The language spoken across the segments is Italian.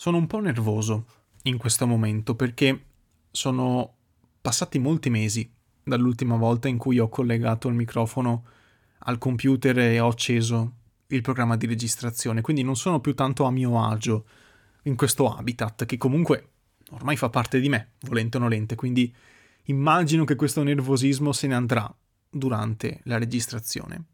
Sono un po' nervoso in questo momento perché sono passati molti mesi dall'ultima volta in cui ho collegato il microfono al computer e ho acceso il programma di registrazione, quindi non sono più tanto a mio agio in questo habitat che comunque ormai fa parte di me, volente o nolente, quindi immagino che questo nervosismo se ne andrà durante la registrazione.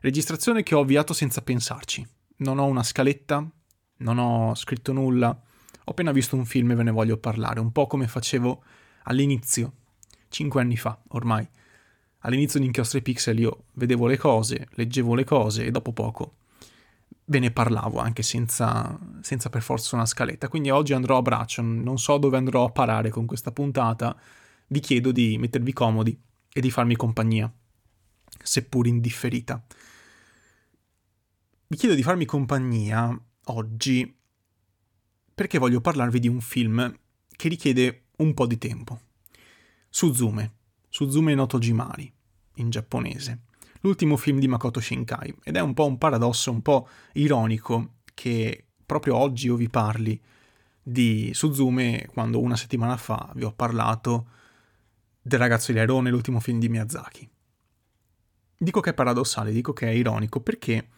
Registrazione che ho avviato senza pensarci. Non ho una scaletta, non ho scritto nulla, ho appena visto un film e ve ne voglio parlare, un po' come facevo all'inizio, cinque anni fa ormai. All'inizio di Inchiostri Pixel io vedevo le cose, leggevo le cose e dopo poco ve ne parlavo anche senza, senza per forza una scaletta. Quindi oggi andrò a braccio, non so dove andrò a parare con questa puntata, vi chiedo di mettervi comodi e di farmi compagnia, seppur indifferita. Vi chiedo di farmi compagnia oggi perché voglio parlarvi di un film che richiede un po' di tempo. Suzume, Suzume no Tojimari, in giapponese, l'ultimo film di Makoto Shinkai, ed è un po' un paradosso, un po' ironico che proprio oggi io vi parli di Suzume quando una settimana fa vi ho parlato del ragazzo di Airone, l'ultimo film di Miyazaki. Dico che è paradossale, dico che è ironico perché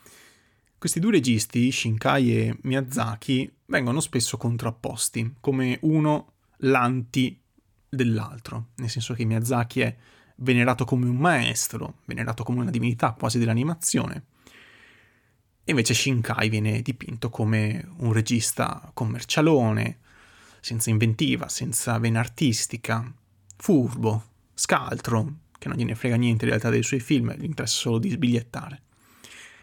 questi due registi, Shinkai e Miyazaki, vengono spesso contrapposti, come uno l'anti dell'altro, nel senso che Miyazaki è venerato come un maestro, venerato come una divinità quasi dell'animazione, e invece Shinkai viene dipinto come un regista commercialone, senza inventiva, senza vena artistica, furbo, scaltro, che non gliene frega niente in realtà dei suoi film, gli interessa solo di sbigliettare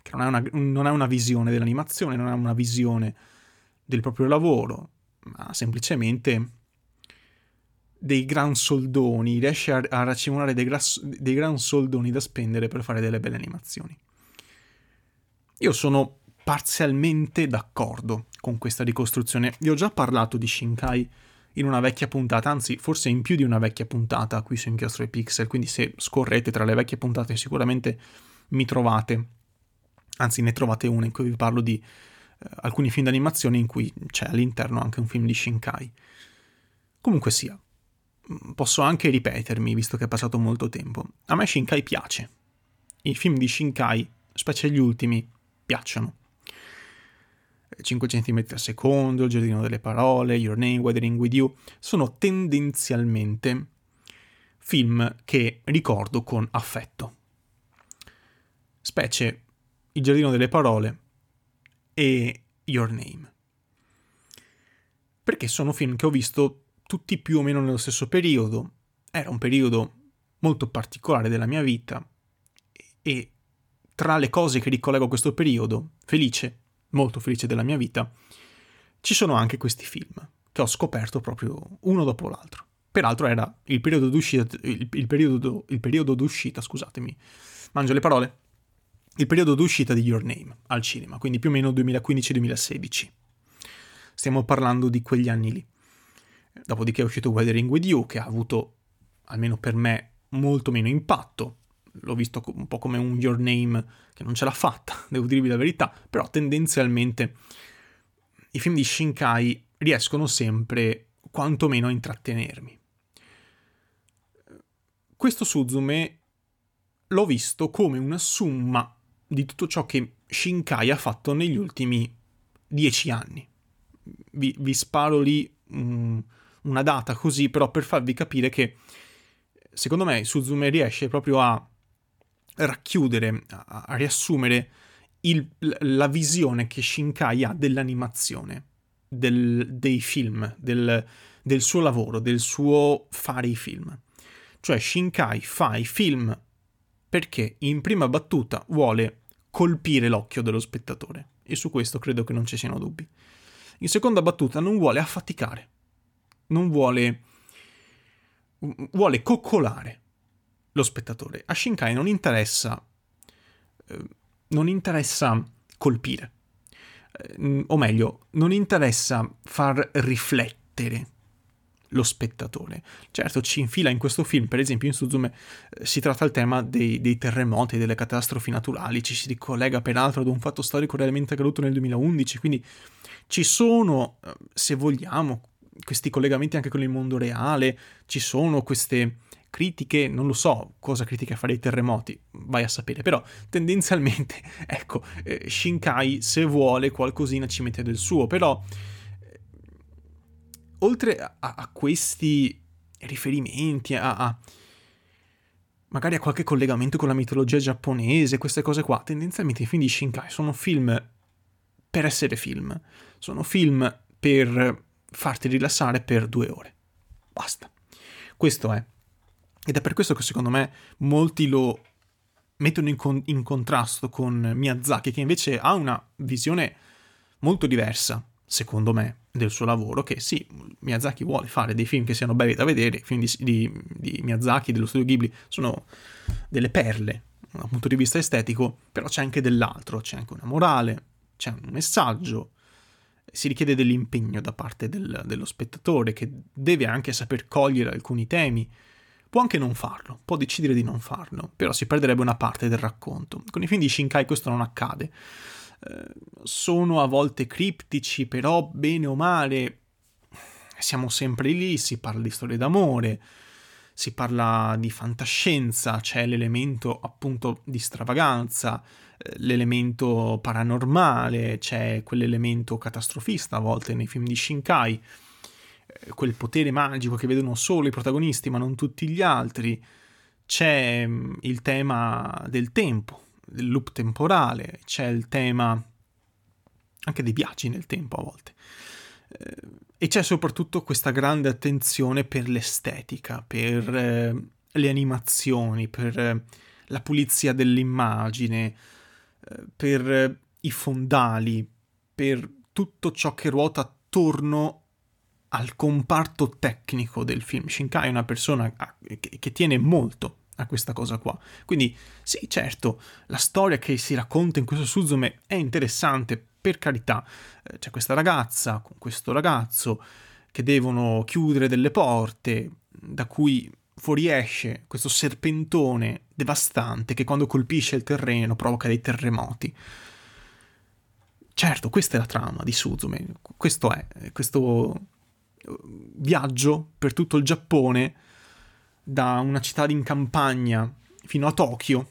che non ha, una, non ha una visione dell'animazione, non ha una visione del proprio lavoro, ma semplicemente dei gran soldoni, riesce a, a racimolare dei, gras, dei gran soldoni da spendere per fare delle belle animazioni. Io sono parzialmente d'accordo con questa ricostruzione. Vi ho già parlato di Shinkai in una vecchia puntata, anzi forse in più di una vecchia puntata qui su Inchiostro e Pixel, quindi se scorrete tra le vecchie puntate sicuramente mi trovate anzi ne trovate una in cui vi parlo di eh, alcuni film d'animazione in cui c'è all'interno anche un film di Shinkai. Comunque sia, mm, posso anche ripetermi visto che è passato molto tempo. A me Shinkai piace. I film di Shinkai, specie gli ultimi, piacciono. 5 cm al secondo, Il giardino delle parole, Your Name, Weathering with You, sono tendenzialmente film che ricordo con affetto. Specie il giardino delle parole e Your Name. Perché sono film che ho visto tutti più o meno nello stesso periodo. Era un periodo molto particolare della mia vita e tra le cose che ricollego a questo periodo, felice, molto felice della mia vita, ci sono anche questi film che ho scoperto proprio uno dopo l'altro. Peraltro era il periodo d'uscita, il, il periodo, il periodo d'uscita, scusatemi, mangio le parole, il periodo d'uscita di Your Name al cinema, quindi più o meno 2015-2016. Stiamo parlando di quegli anni lì. Dopodiché è uscito Weathering with You, che ha avuto, almeno per me, molto meno impatto. L'ho visto un po' come un Your Name che non ce l'ha fatta, devo dirvi la verità, però tendenzialmente i film di Shinkai riescono sempre quantomeno a intrattenermi. Questo Suzume l'ho visto come una summa di tutto ciò che Shinkai ha fatto negli ultimi dieci anni. Vi, vi sparo lì um, una data così, però per farvi capire che secondo me Suzume riesce proprio a racchiudere, a, a riassumere il, la visione che Shinkai ha dell'animazione, del, dei film, del, del suo lavoro, del suo fare i film. Cioè Shinkai fa i film perché in prima battuta vuole colpire l'occhio dello spettatore e su questo credo che non ci siano dubbi. In seconda battuta non vuole affaticare, non vuole vuole coccolare lo spettatore. A Shinkai non interessa eh, non interessa colpire. Eh, o meglio, non interessa far riflettere lo spettatore. Certo, ci infila in questo film, per esempio in Suzume, eh, si tratta il tema dei, dei, terremoti, delle catastrofi naturali, ci si ricollega peraltro ad un fatto storico realmente accaduto nel 2011, quindi Ci sono, eh, se vogliamo, questi collegamenti anche con il mondo reale, ci sono queste critiche, non lo so cosa critica fare i terremoti, vai a sapere, però tendenzialmente, ecco, eh, Shinkai se vuole qualcosina ci mette del suo, però oltre a, a, questi riferimenti, a, a, magari a qualche collegamento con la mitologia giapponese, queste cose qua, tendenzialmente i film di Shinkai sono film per essere film, sono film per farti rilassare per due ore. Basta. Questo è. Ed è per questo che secondo me molti lo mettono in, con- in contrasto con Miyazaki, che invece ha una visione molto diversa, secondo me, del suo lavoro, che sì, Miyazaki vuole fare dei film che siano belli da vedere, i film di, di, di Miyazaki, dello studio Ghibli, sono delle perle dal punto di vista estetico, però c'è anche dell'altro, c'è anche una morale, c'è un messaggio, si richiede dell'impegno da parte del, dello spettatore che deve anche saper cogliere alcuni temi, Può anche non farlo, può decidere di non farlo, però si perderebbe una parte del racconto. Con i film di Shinkai questo non accade. Eh, sono a volte criptici, però bene o male siamo sempre lì, si parla di storie d'amore, si parla di fantascienza, c'è l'elemento appunto di stravaganza, eh, l'elemento paranormale, c'è quell'elemento catastrofista a volte nei film di Shinkai quel potere magico che vedono solo i protagonisti ma non tutti gli altri, c'è mm, il tema del tempo, del loop temporale, c'è il tema anche dei viaggi nel tempo a volte. Eh, e c'è soprattutto questa grande attenzione per l'estetica, per eh, le animazioni, per eh, la pulizia dell'immagine, per i fondali, per tutto ciò che ruota attorno al comparto tecnico del film. Shinkai è una persona che, tiene molto a questa cosa qua. Quindi sì, certo, la storia che si racconta in questo Suzume è interessante, per carità. Eh, c'è questa ragazza con questo ragazzo che devono chiudere delle porte da cui fuoriesce questo serpentone devastante che quando colpisce il terreno provoca dei terremoti. Certo, questa è la trama di Suzume, questo è, questo viaggio per tutto il Giappone, da una città in campagna fino a Tokyo,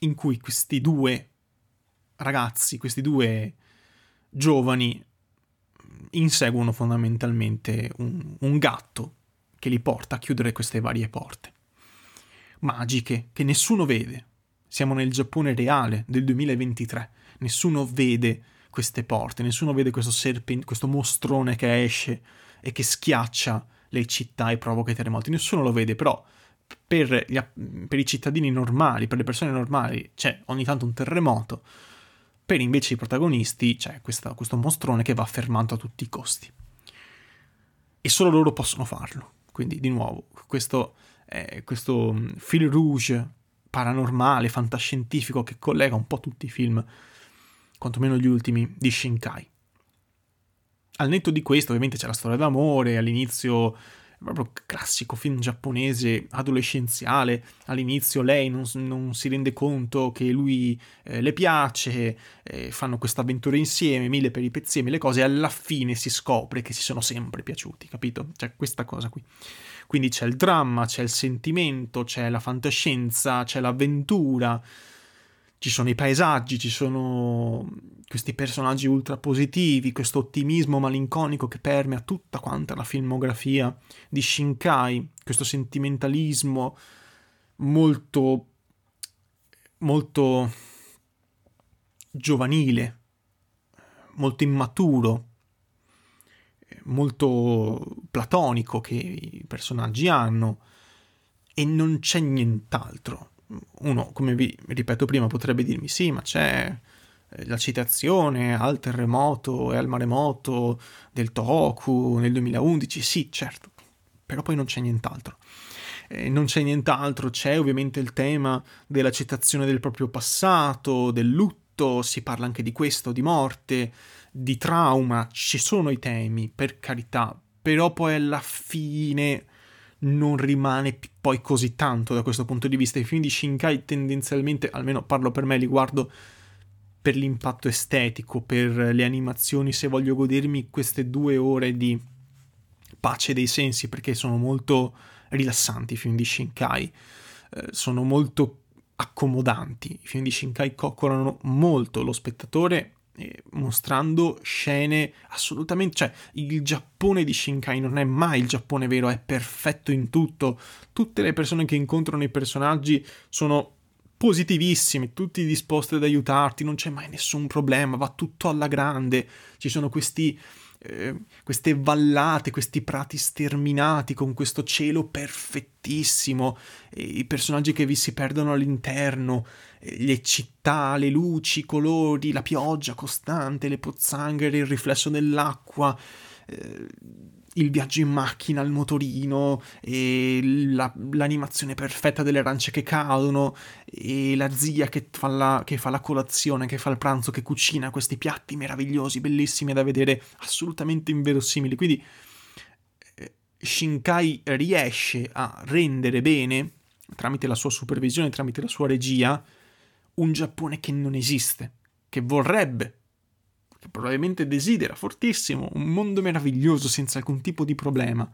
in cui questi due ragazzi, questi due giovani inseguono fondamentalmente un, un gatto che li porta a chiudere queste varie porte. Magiche, che nessuno vede. Siamo nel Giappone reale del 2023, nessuno vede queste porte, nessuno vede questo serpente, questo mostrone che esce e che schiaccia le città e provoca i terremoti, nessuno lo vede, però per, gli, per i cittadini normali, per le persone normali c'è ogni tanto un terremoto, per invece i protagonisti c'è questa, questo mostrone che va fermato a tutti i costi. E solo loro possono farlo. Quindi, di nuovo, questo, eh, questo fil rouge paranormale, fantascientifico che collega un po' tutti i film quantomeno gli ultimi, di Shinkai. Al netto di questo, ovviamente c'è la storia d'amore, all'inizio proprio classico film giapponese adolescenziale. All'inizio lei non, non si rende conto che lui eh, le piace, eh, fanno questa avventura insieme, mille peripezie, mille cose, e alla fine si scopre che si sono sempre piaciuti, capito? C'è questa cosa qui. Quindi c'è il dramma, c'è il sentimento, c'è la fantascienza, c'è l'avventura ci sono i paesaggi, ci sono questi personaggi ultra positivi, questo ottimismo malinconico che permea tutta quanta la filmografia di Shinkai, questo sentimentalismo molto molto giovanile, molto immaturo, molto platonico che i personaggi hanno e non c'è nient'altro uno, come vi ripeto prima, potrebbe dirmi sì, ma c'è eh, la citazione al terremoto e al maremoto del Toku nel 2011, sì, certo, però poi non c'è nient'altro. Eh, non c'è nient'altro, c'è ovviamente il tema della citazione del proprio passato, del lutto, si parla anche di questo, di morte, di trauma, ci sono i temi, per carità, però poi alla fine non rimane poi così tanto da questo punto di vista. I film di Shinkai tendenzialmente, almeno parlo per me, li guardo per l'impatto estetico, per le animazioni, se voglio godermi queste due ore di pace dei sensi, perché sono molto rilassanti i film di Shinkai, eh, sono molto accomodanti, i film di Shinkai coccolano molto lo spettatore eh, mostrando scene assolutamente, cioè il Giappone di Shinkai non è mai il Giappone vero, è perfetto in tutto, tutte le persone che incontrano i personaggi sono positivissime, tutti disposti ad aiutarti, non c'è mai nessun problema, va tutto alla grande, ci sono questi eh, queste vallate, questi prati sterminati con questo cielo perfettissimo, i personaggi che vi si perdono all'interno, le città, le luci, i colori, la pioggia costante, le pozzanghere, il riflesso dell'acqua. Il viaggio in macchina, il motorino, la, l'animazione perfetta delle arance che cadono, la zia che fa la, che fa la colazione, che fa il pranzo, che cucina questi piatti meravigliosi, bellissimi da vedere, assolutamente inverosimili. Quindi eh, Shinkai riesce a rendere bene, tramite la sua supervisione, tramite la sua regia, un Giappone che non esiste, che vorrebbe probabilmente desidera fortissimo un mondo meraviglioso senza alcun tipo di problema.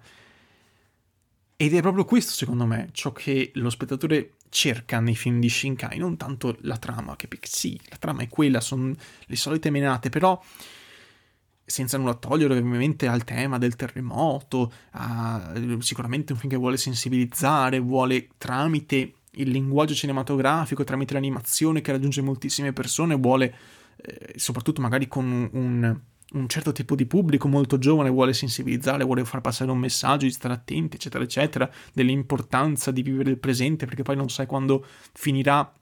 Ed è proprio questo, secondo me, ciò che lo spettatore cerca nei film di Shinkai, non tanto la trama, che sì, la trama è quella, sono le solite menate, però senza nulla togliere ovviamente al tema del terremoto, a, sicuramente un film che vuole sensibilizzare, vuole tramite il linguaggio cinematografico, tramite l'animazione che raggiunge moltissime persone, vuole eh, soprattutto magari con un, un, certo tipo di pubblico molto giovane, vuole sensibilizzare, vuole far passare un messaggio di stare attenti, eccetera, eccetera, dell'importanza di vivere il presente, perché poi non sai quando finirà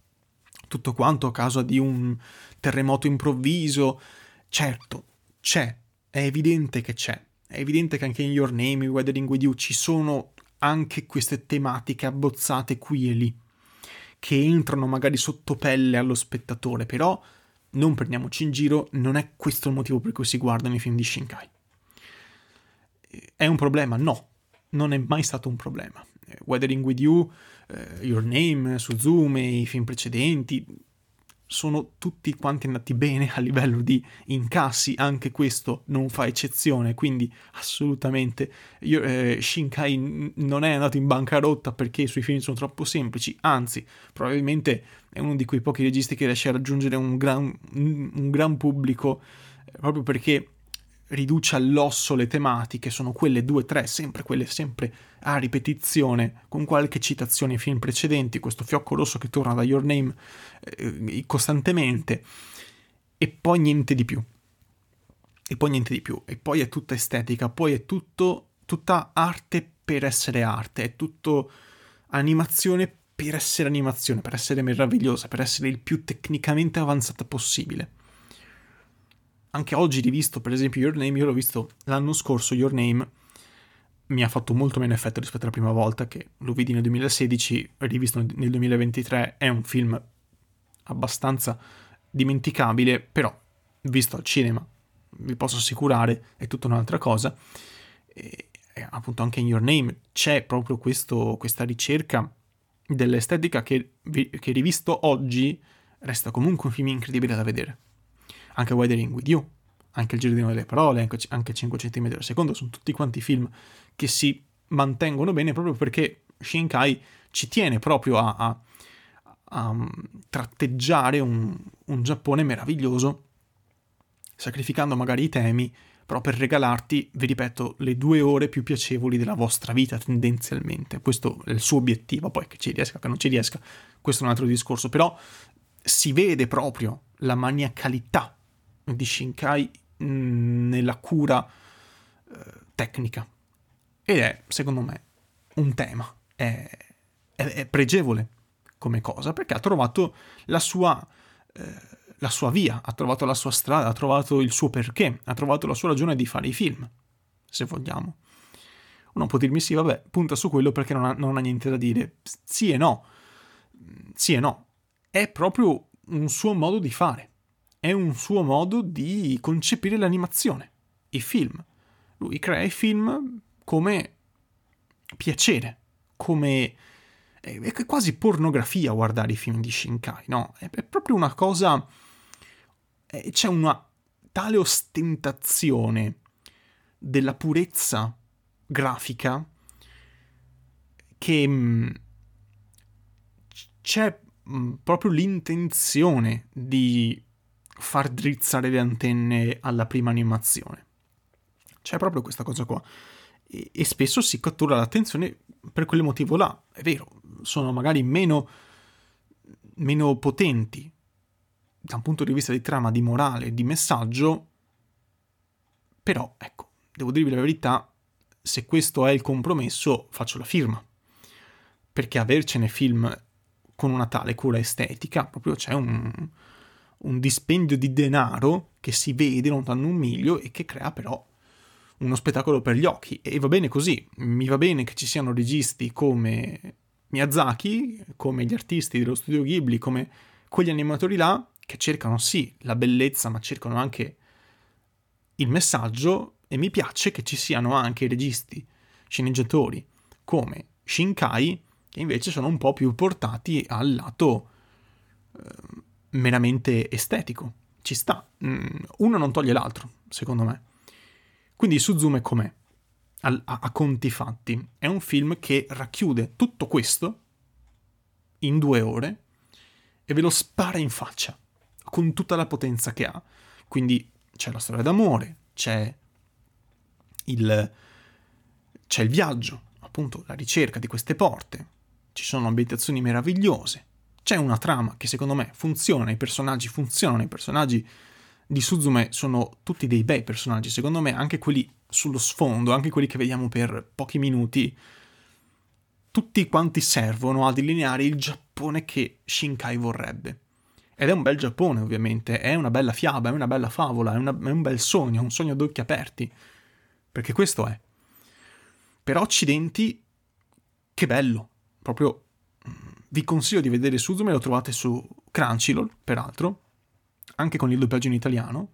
tutto quanto a causa di un terremoto improvviso. Certo, c'è, è evidente che c'è. È evidente che anche in Your Name, Weathering With You ci sono anche queste tematiche abbozzate qui e lì, che entrano magari sotto pelle allo spettatore, però non prendiamoci in giro, non è questo il motivo per cui si guardano i film di Shinkai. È un problema? No, non è mai stato un problema. Weathering with You, uh, Your Name, Suzume, i film precedenti, sono tutti quanti andati bene a livello di incassi, anche questo non fa eccezione, quindi assolutamente. Io, eh, Shinkai non è andato in bancarotta perché i suoi film sono troppo semplici, anzi probabilmente è uno di quei pochi registi che riesce a raggiungere un gran, un gran pubblico eh, proprio perché riduce all'osso le tematiche, sono quelle due, tre, sempre quelle, sempre a ripetizione, con qualche citazione ai film precedenti, questo fiocco rosso che torna da Your Name eh, costantemente, e poi niente di più. E poi niente di più. E poi è tutta estetica, poi è tutto, tutta arte per essere arte, è tutto animazione per essere animazione, per essere meravigliosa, per essere il più tecnicamente avanzata possibile anche oggi rivisto, per esempio, Your Name, io l'ho visto l'anno scorso, Your Name mi ha fatto molto meno effetto rispetto alla prima volta che lo vidi nel 2016, rivisto nel 2023, è un film abbastanza dimenticabile, però visto al cinema, vi posso assicurare, è tutta un'altra cosa. E, e appunto anche in Your Name c'è proprio questo, questa ricerca dell'estetica che, che rivisto oggi resta comunque un film incredibile da vedere anche Weathering With You, anche Il giardino delle parole, anche, anche 5 cm al secondo, sono tutti quanti film che si mantengono bene proprio perché Shinkai ci tiene proprio a, a, a um, tratteggiare un, un Giappone meraviglioso, sacrificando magari i temi, però per regalarti, vi ripeto, le due ore più piacevoli della vostra vita tendenzialmente. Questo è il suo obiettivo, poi che ci riesca, che non ci riesca, questo è un altro discorso, però si vede proprio la maniacalità di Shinkai mm, nella cura eh, tecnica. Ed è, secondo me, un tema. È, è, è, pregevole come cosa perché ha trovato la sua, eh, la sua via, ha trovato la sua strada, ha trovato il suo perché, ha trovato la sua ragione di fare i film, se vogliamo. Uno può dirmi sì, vabbè, punta su quello perché non ha, non ha niente da dire. Sì e no. Sì e no. È proprio un suo modo di fare è un suo modo di concepire l'animazione, i film. Lui crea i film come piacere, come... è quasi pornografia guardare i film di Shinkai, no? È proprio una cosa c'è una tale ostentazione della purezza grafica che mm, c'è mm, proprio l'intenzione di far drizzare le antenne alla prima animazione. C'è proprio questa cosa qua. E, e spesso si cattura l'attenzione per quel motivo là. È vero, sono magari meno, meno potenti da un punto di vista di trama, di morale, di messaggio, però, ecco, devo dirvi la verità, se questo è il compromesso, faccio la firma. Perché avercene film con una tale cura estetica, proprio c'è un, un dispendio di denaro che si vede lontano un miglio e che crea però uno spettacolo per gli occhi. E va bene così, mi va bene che ci siano registi come Miyazaki, come gli artisti dello studio Ghibli, come quegli animatori là, che cercano sì la bellezza, ma cercano anche il messaggio e mi piace che ci siano anche registi, sceneggiatori come Shinkai che invece sono un po' più portati al lato eh, meramente estetico. Ci sta, mm, uno non toglie l'altro, secondo me. Quindi Suzume com'è? A, a, a conti fatti, è un film che racchiude tutto questo in due ore e ve lo spara in faccia con tutta la potenza che ha. Quindi c'è la storia d'amore, c'è il, c'è il viaggio, appunto la ricerca di queste porte, ci sono ambientazioni meravigliose, c'è una trama che secondo me funziona, i personaggi funzionano, i personaggi di Suzume sono tutti dei bei personaggi, secondo me anche quelli sullo sfondo, anche quelli che vediamo per pochi minuti, tutti quanti servono a delineare il Giappone che Shinkai vorrebbe. Ed è un bel Giappone, ovviamente, è una bella fiaba, è una bella favola, è, una, è un bel sogno, è un sogno ad occhi aperti. Perché questo è. Per Occidenti, che bello. Proprio vi consiglio di vedere Suzume, lo trovate su Crunchyroll, peraltro, anche con il doppiaggio in italiano.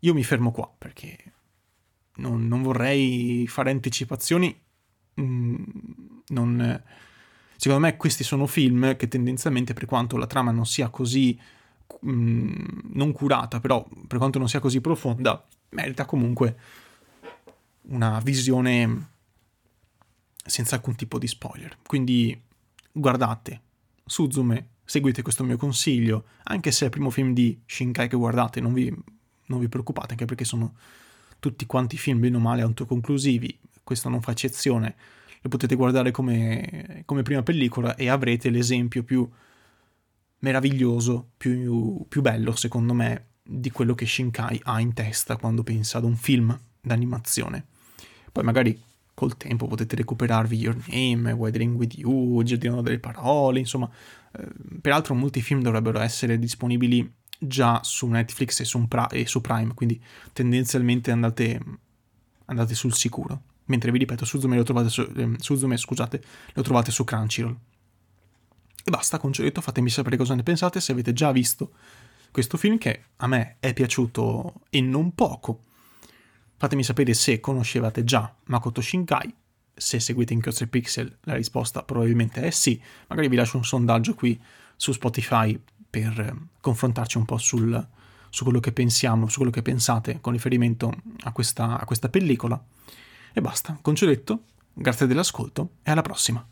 Io mi fermo qua perché non, non vorrei fare anticipazioni. Mm, non, secondo me questi sono film che tendenzialmente, per quanto la trama non sia così mm, non curata, però per quanto non sia così profonda, merita comunque una visione senza alcun tipo di spoiler. Quindi guardate Suzume, seguite questo mio consiglio, anche se è il primo film di Shinkai che guardate, non vi, non vi preoccupate, anche perché sono tutti quanti film bene o male autoconclusivi, questo non fa eccezione, lo potete guardare come, come prima pellicola e avrete l'esempio più meraviglioso, più, più bello secondo me di quello che Shinkai ha in testa quando pensa ad un film d'animazione. Poi magari col tempo potete recuperarvi Your Name, Weathering With You, Giardino delle Parole, insomma. Eh, peraltro molti film dovrebbero essere disponibili già su Netflix e su, e su Prime, quindi tendenzialmente andate, andate, sul sicuro. Mentre vi ripeto, Suzume lo trovate su, eh, Suzume, scusate, lo trovate su Crunchyroll. E basta, concetto, fatemi sapere cosa ne pensate, se avete già visto questo film che a me è piaciuto e non poco. Fatemi sapere se conoscevate già Makoto Shinkai, se seguite Inchiostri Pixel la risposta probabilmente è sì, magari vi lascio un sondaggio qui su Spotify per eh, confrontarci un po' sul, su quello che pensiamo, su quello che pensate con riferimento a questa, a questa pellicola. E basta, con ciò detto, grazie dell'ascolto e alla prossima.